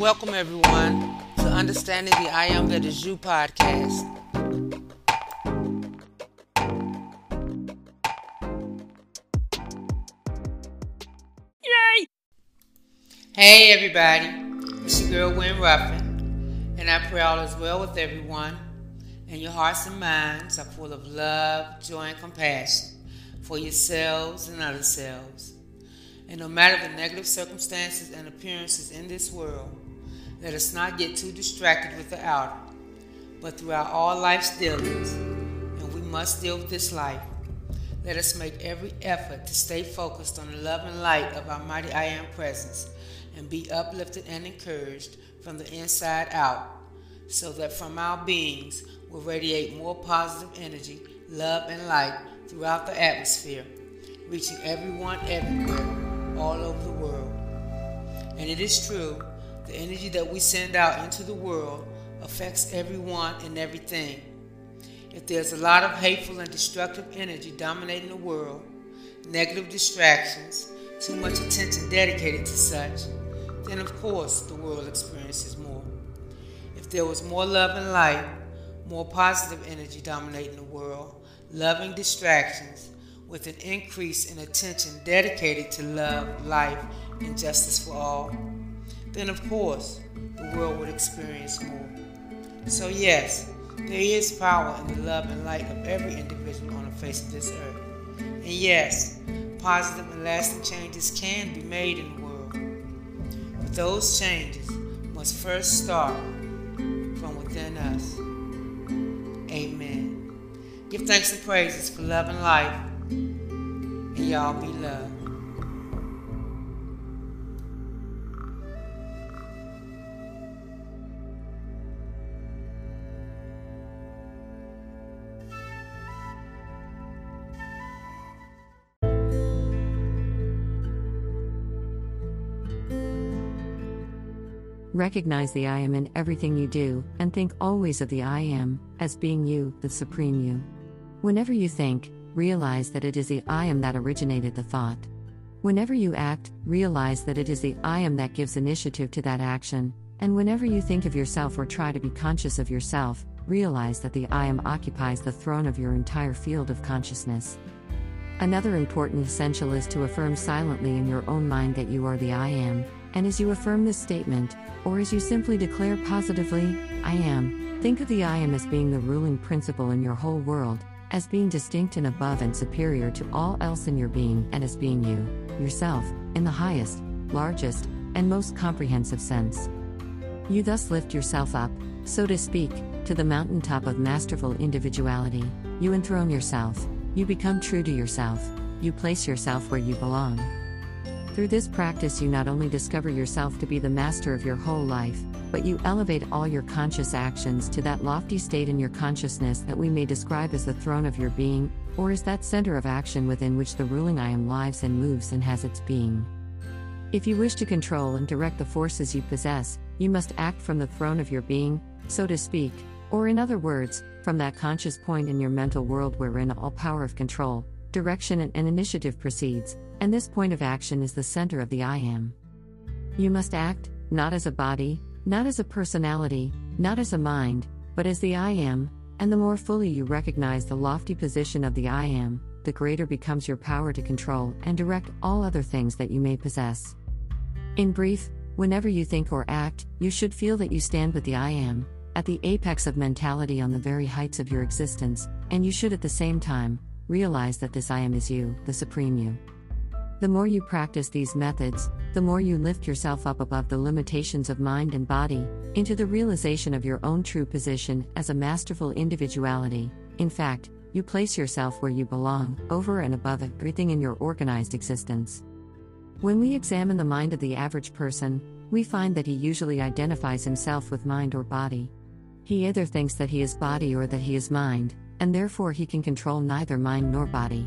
welcome everyone to Understanding the I Am That Is You podcast. Yay! Hey everybody, it's your girl Wynn Ruffin, and I pray all is well with everyone, and your hearts and minds are full of love, joy, and compassion for yourselves and other selves. And no matter the negative circumstances and appearances in this world, let us not get too distracted with the outer, but throughout all life's dealings, and we must deal with this life. Let us make every effort to stay focused on the love and light of our mighty I Am presence and be uplifted and encouraged from the inside out, so that from our beings will radiate more positive energy, love, and light throughout the atmosphere, reaching everyone everywhere, all over the world. And it is true the energy that we send out into the world affects everyone and everything. If there's a lot of hateful and destructive energy dominating the world, negative distractions, too much attention dedicated to such, then of course the world experiences more. If there was more love and light, more positive energy dominating the world, loving distractions, with an increase in attention dedicated to love, life, and justice for all, then of course the world would experience more. So, yes, there is power in the love and light of every individual on the face of this earth. And yes, positive and lasting changes can be made in the world. But those changes must first start from within us. Amen. Give thanks and praises for love and life, and y'all be loved. Recognize the I am in everything you do, and think always of the I am as being you, the supreme you. Whenever you think, realize that it is the I am that originated the thought. Whenever you act, realize that it is the I am that gives initiative to that action, and whenever you think of yourself or try to be conscious of yourself, realize that the I am occupies the throne of your entire field of consciousness. Another important essential is to affirm silently in your own mind that you are the I am, and as you affirm this statement, or as you simply declare positively, I am, think of the I am as being the ruling principle in your whole world, as being distinct and above and superior to all else in your being, and as being you, yourself, in the highest, largest, and most comprehensive sense. You thus lift yourself up, so to speak, to the mountaintop of masterful individuality, you enthrone yourself, you become true to yourself, you place yourself where you belong. Through this practice, you not only discover yourself to be the master of your whole life, but you elevate all your conscious actions to that lofty state in your consciousness that we may describe as the throne of your being, or as that center of action within which the ruling I am lives and moves and has its being. If you wish to control and direct the forces you possess, you must act from the throne of your being, so to speak, or in other words, from that conscious point in your mental world wherein all power of control, direction, and, and initiative proceeds, and this point of action is the center of the I am. You must act, not as a body, not as a personality, not as a mind, but as the I am, and the more fully you recognize the lofty position of the I am, the greater becomes your power to control and direct all other things that you may possess. In brief, whenever you think or act, you should feel that you stand with the I am, at the apex of mentality on the very heights of your existence, and you should at the same time realize that this I am is you, the supreme you. The more you practice these methods, the more you lift yourself up above the limitations of mind and body, into the realization of your own true position as a masterful individuality. In fact, you place yourself where you belong, over and above everything in your organized existence. When we examine the mind of the average person, we find that he usually identifies himself with mind or body. He either thinks that he is body or that he is mind, and therefore he can control neither mind nor body.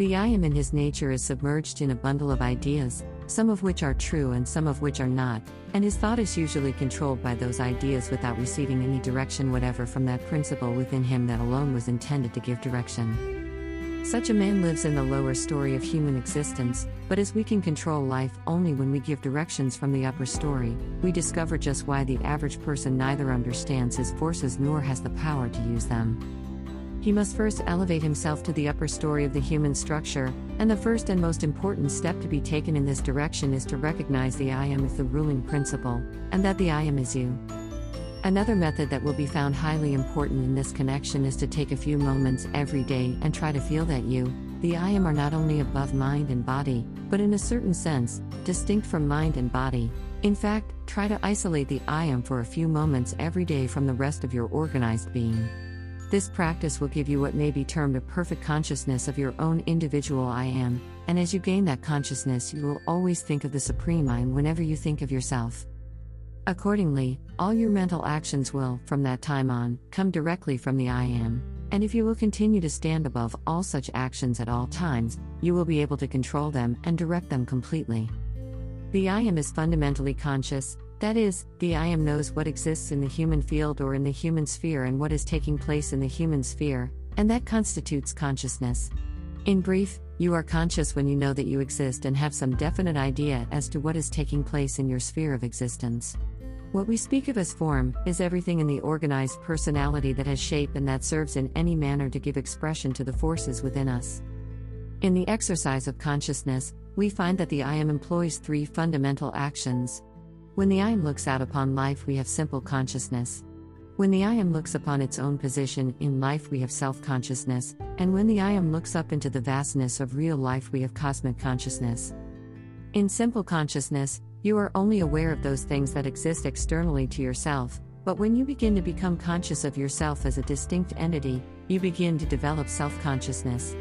The I am in his nature is submerged in a bundle of ideas, some of which are true and some of which are not, and his thought is usually controlled by those ideas without receiving any direction whatever from that principle within him that alone was intended to give direction. Such a man lives in the lower story of human existence, but as we can control life only when we give directions from the upper story, we discover just why the average person neither understands his forces nor has the power to use them. He must first elevate himself to the upper story of the human structure, and the first and most important step to be taken in this direction is to recognize the I am as the ruling principle, and that the I am is you. Another method that will be found highly important in this connection is to take a few moments every day and try to feel that you, the I am, are not only above mind and body, but in a certain sense, distinct from mind and body. In fact, try to isolate the I am for a few moments every day from the rest of your organized being. This practice will give you what may be termed a perfect consciousness of your own individual I am, and as you gain that consciousness, you will always think of the Supreme I am whenever you think of yourself. Accordingly, all your mental actions will, from that time on, come directly from the I am. And if you will continue to stand above all such actions at all times, you will be able to control them and direct them completely. The I am is fundamentally conscious, that is, the I am knows what exists in the human field or in the human sphere and what is taking place in the human sphere, and that constitutes consciousness. In brief, you are conscious when you know that you exist and have some definite idea as to what is taking place in your sphere of existence. What we speak of as form is everything in the organized personality that has shape and that serves in any manner to give expression to the forces within us. In the exercise of consciousness, we find that the I am employs three fundamental actions. When the I am looks out upon life, we have simple consciousness. When the I am looks upon its own position in life, we have self consciousness, and when the I am looks up into the vastness of real life, we have cosmic consciousness. In simple consciousness, you are only aware of those things that exist externally to yourself, but when you begin to become conscious of yourself as a distinct entity, you begin to develop self consciousness.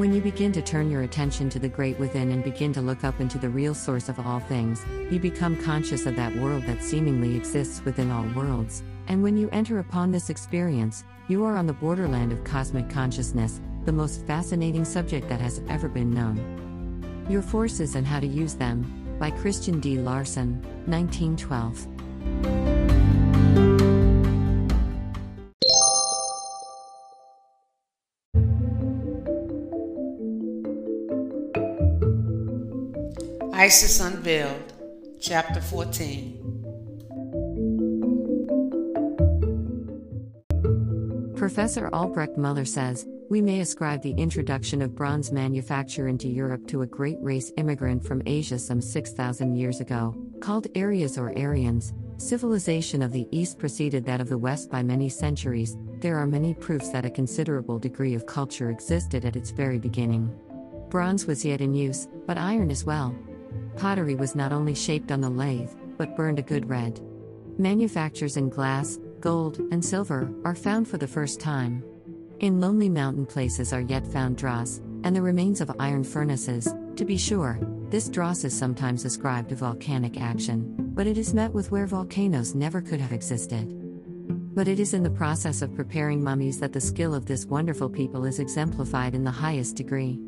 When you begin to turn your attention to the great within and begin to look up into the real source of all things, you become conscious of that world that seemingly exists within all worlds, and when you enter upon this experience, you are on the borderland of cosmic consciousness, the most fascinating subject that has ever been known. Your forces and how to use them, by Christian D. Larson, 1912. Isis Unveiled, Chapter 14. Professor Albrecht Muller says we may ascribe the introduction of bronze manufacture into Europe to a great race immigrant from Asia some 6,000 years ago, called Aryas or Aryans. Civilization of the East preceded that of the West by many centuries. There are many proofs that a considerable degree of culture existed at its very beginning. Bronze was yet in use, but iron as well. Pottery was not only shaped on the lathe, but burned a good red. Manufactures in glass, gold, and silver are found for the first time. In lonely mountain places are yet found dross, and the remains of iron furnaces. To be sure, this dross is sometimes ascribed to volcanic action, but it is met with where volcanoes never could have existed. But it is in the process of preparing mummies that the skill of this wonderful people is exemplified in the highest degree.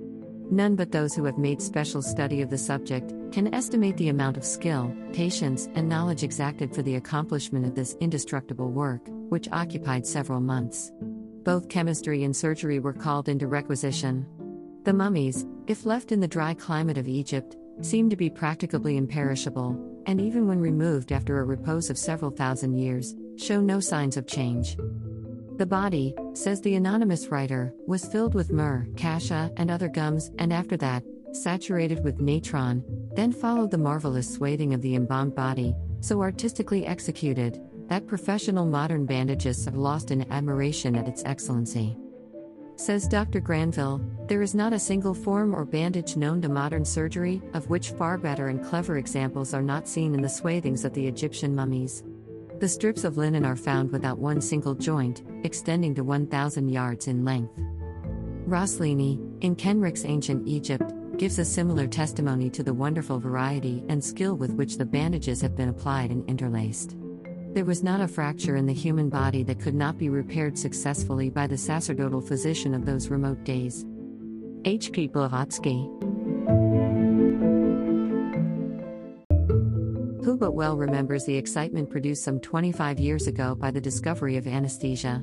None but those who have made special study of the subject can estimate the amount of skill, patience, and knowledge exacted for the accomplishment of this indestructible work, which occupied several months both chemistry and surgery were called into requisition. The mummies, if left in the dry climate of Egypt, seemed to be practically imperishable, and even when removed after a repose of several thousand years, show no signs of change. The body, says the anonymous writer, was filled with myrrh, cassia, and other gums, and after that, saturated with natron, then followed the marvelous swathing of the embalmed body, so artistically executed, that professional modern bandagists have lost in admiration at its excellency. Says Dr. Granville, there is not a single form or bandage known to modern surgery, of which far better and clever examples are not seen in the swathings of the Egyptian mummies. The strips of linen are found without one single joint, extending to 1,000 yards in length. Rosellini, in Kenrick's Ancient Egypt, gives a similar testimony to the wonderful variety and skill with which the bandages have been applied and interlaced. There was not a fracture in the human body that could not be repaired successfully by the sacerdotal physician of those remote days. H. P. Blavatsky. Who but well remembers the excitement produced some 25 years ago by the discovery of anesthesia?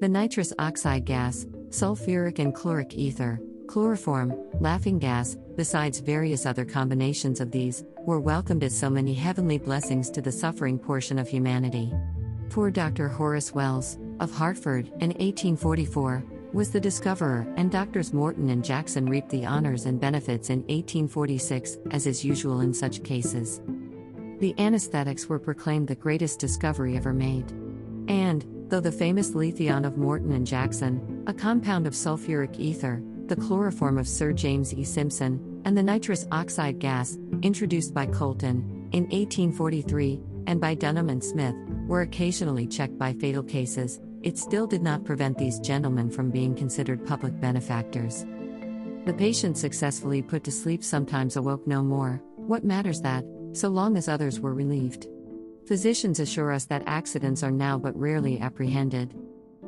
The nitrous oxide gas, sulfuric and chloric ether, chloroform, laughing gas, besides various other combinations of these, were welcomed as so many heavenly blessings to the suffering portion of humanity. Poor Dr. Horace Wells, of Hartford, in 1844, was the discoverer, and Doctors Morton and Jackson reaped the honors and benefits in 1846, as is usual in such cases. The anesthetics were proclaimed the greatest discovery ever made. And, though the famous letheon of Morton and Jackson, a compound of sulfuric ether, the chloroform of Sir James E. Simpson, and the nitrous oxide gas, introduced by Colton in 1843, and by Dunham and Smith, were occasionally checked by fatal cases, it still did not prevent these gentlemen from being considered public benefactors. The patient successfully put to sleep sometimes awoke no more. What matters that, so long as others were relieved? Physicians assure us that accidents are now but rarely apprehended.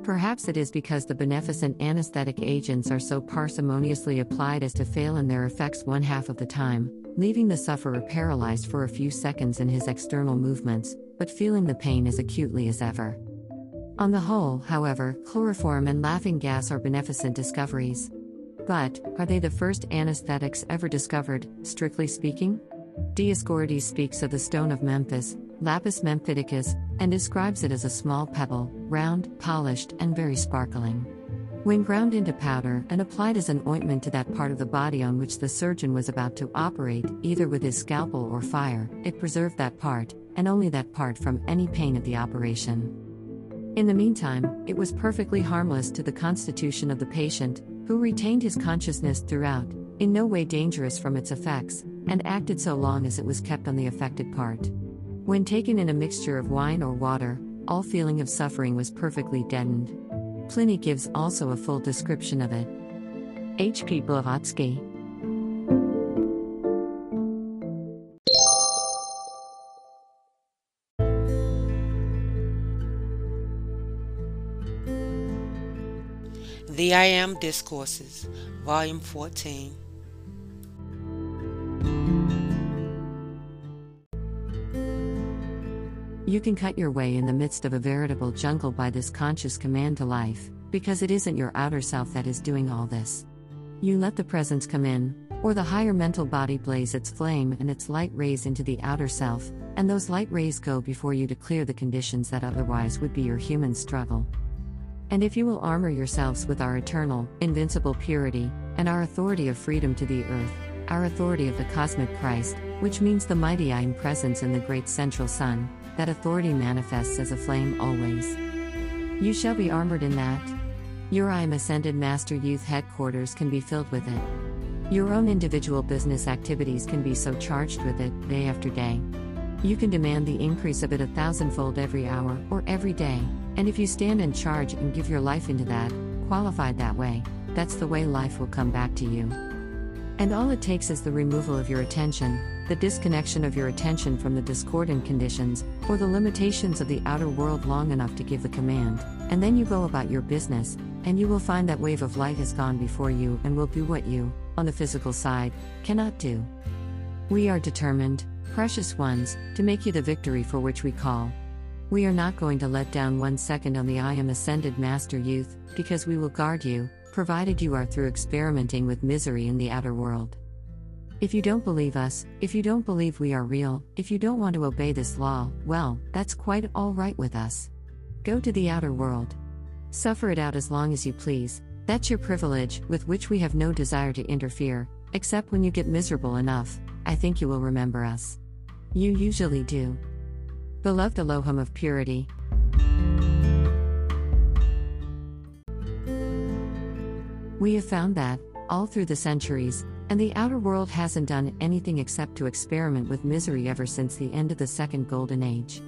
Perhaps it is because the beneficent anesthetic agents are so parsimoniously applied as to fail in their effects one half of the time, leaving the sufferer paralyzed for a few seconds in his external movements, but feeling the pain as acutely as ever. On the whole, however, chloroform and laughing gas are beneficent discoveries. But, are they the first anesthetics ever discovered, strictly speaking? Dioscorides speaks of the stone of Memphis, lapis memphiticus, and describes it as a small pebble, round, polished, and very sparkling. When ground into powder and applied as an ointment to that part of the body on which the surgeon was about to operate, either with his scalpel or fire, it preserved that part, and only that part, from any pain of the operation. In the meantime, it was perfectly harmless to the constitution of the patient, who retained his consciousness throughout, in no way dangerous from its effects, and acted so long as it was kept on the affected part. When taken in a mixture of wine or water, all feeling of suffering was perfectly deadened. Pliny gives also a full description of it. H. P. Blavatsky. The I Am Discourses, Volume 14. You can cut your way in the midst of a veritable jungle by this conscious command to life, because it isn't your outer self that is doing all this. You let the presence come in, or the higher mental body blaze its flame and its light rays into the outer self, and those light rays go before you to clear the conditions that otherwise would be your human struggle. And if you will armor yourselves with our eternal, invincible purity, and our authority of freedom to the earth, our authority of the cosmic Christ, which means the mighty I am presence in the great central sun, that authority manifests as a flame always. You shall be armored in that. Your I am Ascended Master Youth Headquarters can be filled with it. Your own individual business activities can be so charged with it, day after day. You can demand the increase of it a thousandfold every hour or every day, and if you stand in charge and give your life into that, qualified that way, that's the way life will come back to you. And all it takes is the removal of your attention, the disconnection of your attention from the discordant conditions, or the limitations of the outer world long enough to give the command, and then you go about your business, and you will find that wave of light has gone before you and will do what you, on the physical side, cannot do. We are determined, precious ones, to make you the victory for which we call. We are not going to let down one second on the I am ascended master youth, because we will guard you, provided you are through experimenting with misery in the outer world. If you don't believe us, if you don't believe we are real, if you don't want to obey this law, well, that's quite all right with us. Go to the outer world. Suffer it out as long as you please, that's your privilege, with which we have no desire to interfere, except when you get miserable enough, I think you will remember us. You usually do. Beloved Elohim of purity. We have found that, all through the centuries, and the outer world hasn't done anything except to experiment with misery ever since the end of the Second Golden Age.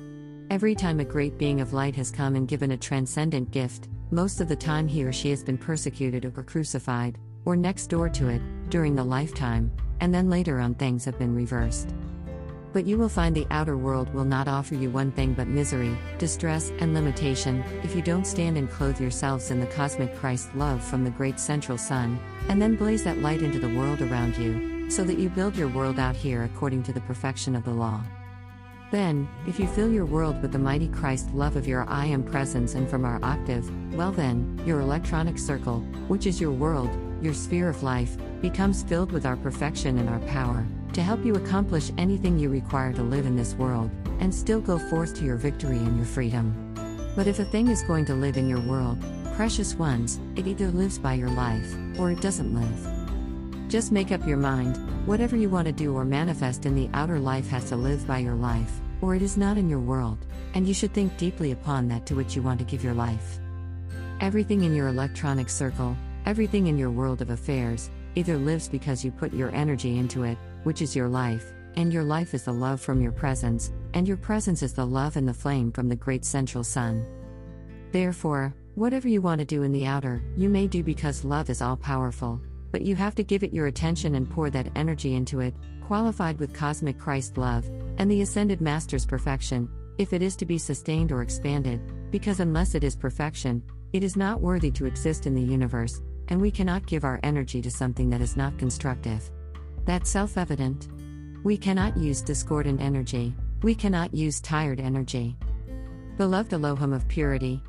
Every time a great being of light has come and given a transcendent gift, most of the time he or she has been persecuted or crucified, or next door to it, during the lifetime, and then later on things have been reversed. But you will find the outer world will not offer you one thing but misery, distress, and limitation, if you don't stand and clothe yourselves in the cosmic Christ love from the great central sun, and then blaze that light into the world around you, so that you build your world out here according to the perfection of the law. Then, if you fill your world with the mighty Christ love of your I am presence and from our octave, well then, your electronic circle, which is your world, your sphere of life, becomes filled with our perfection and our power, to help you accomplish anything you require to live in this world, and still go forth to your victory and your freedom. But if a thing is going to live in your world, precious ones, it either lives by your life, or it doesn't live. Just make up your mind whatever you want to do or manifest in the outer life has to live by your life or it is not in your world, and you should think deeply upon that to which you want to give your life. Everything in your electronic circle, everything in your world of affairs, either lives because you put your energy into it, which is your life, and your life is the love from your presence, and your presence is the love and the flame from the great central sun. Therefore, whatever you want to do in the outer, you may do because love is all powerful, but you have to give it your attention and pour that energy into it, qualified with cosmic Christ love, and the ascended Master's perfection, if it is to be sustained or expanded, because unless it is perfection, it is not worthy to exist in the universe, and we cannot give our energy to something that is not constructive. That's self evident. We cannot use discordant energy, we cannot use tired energy. Beloved Elohim of purity,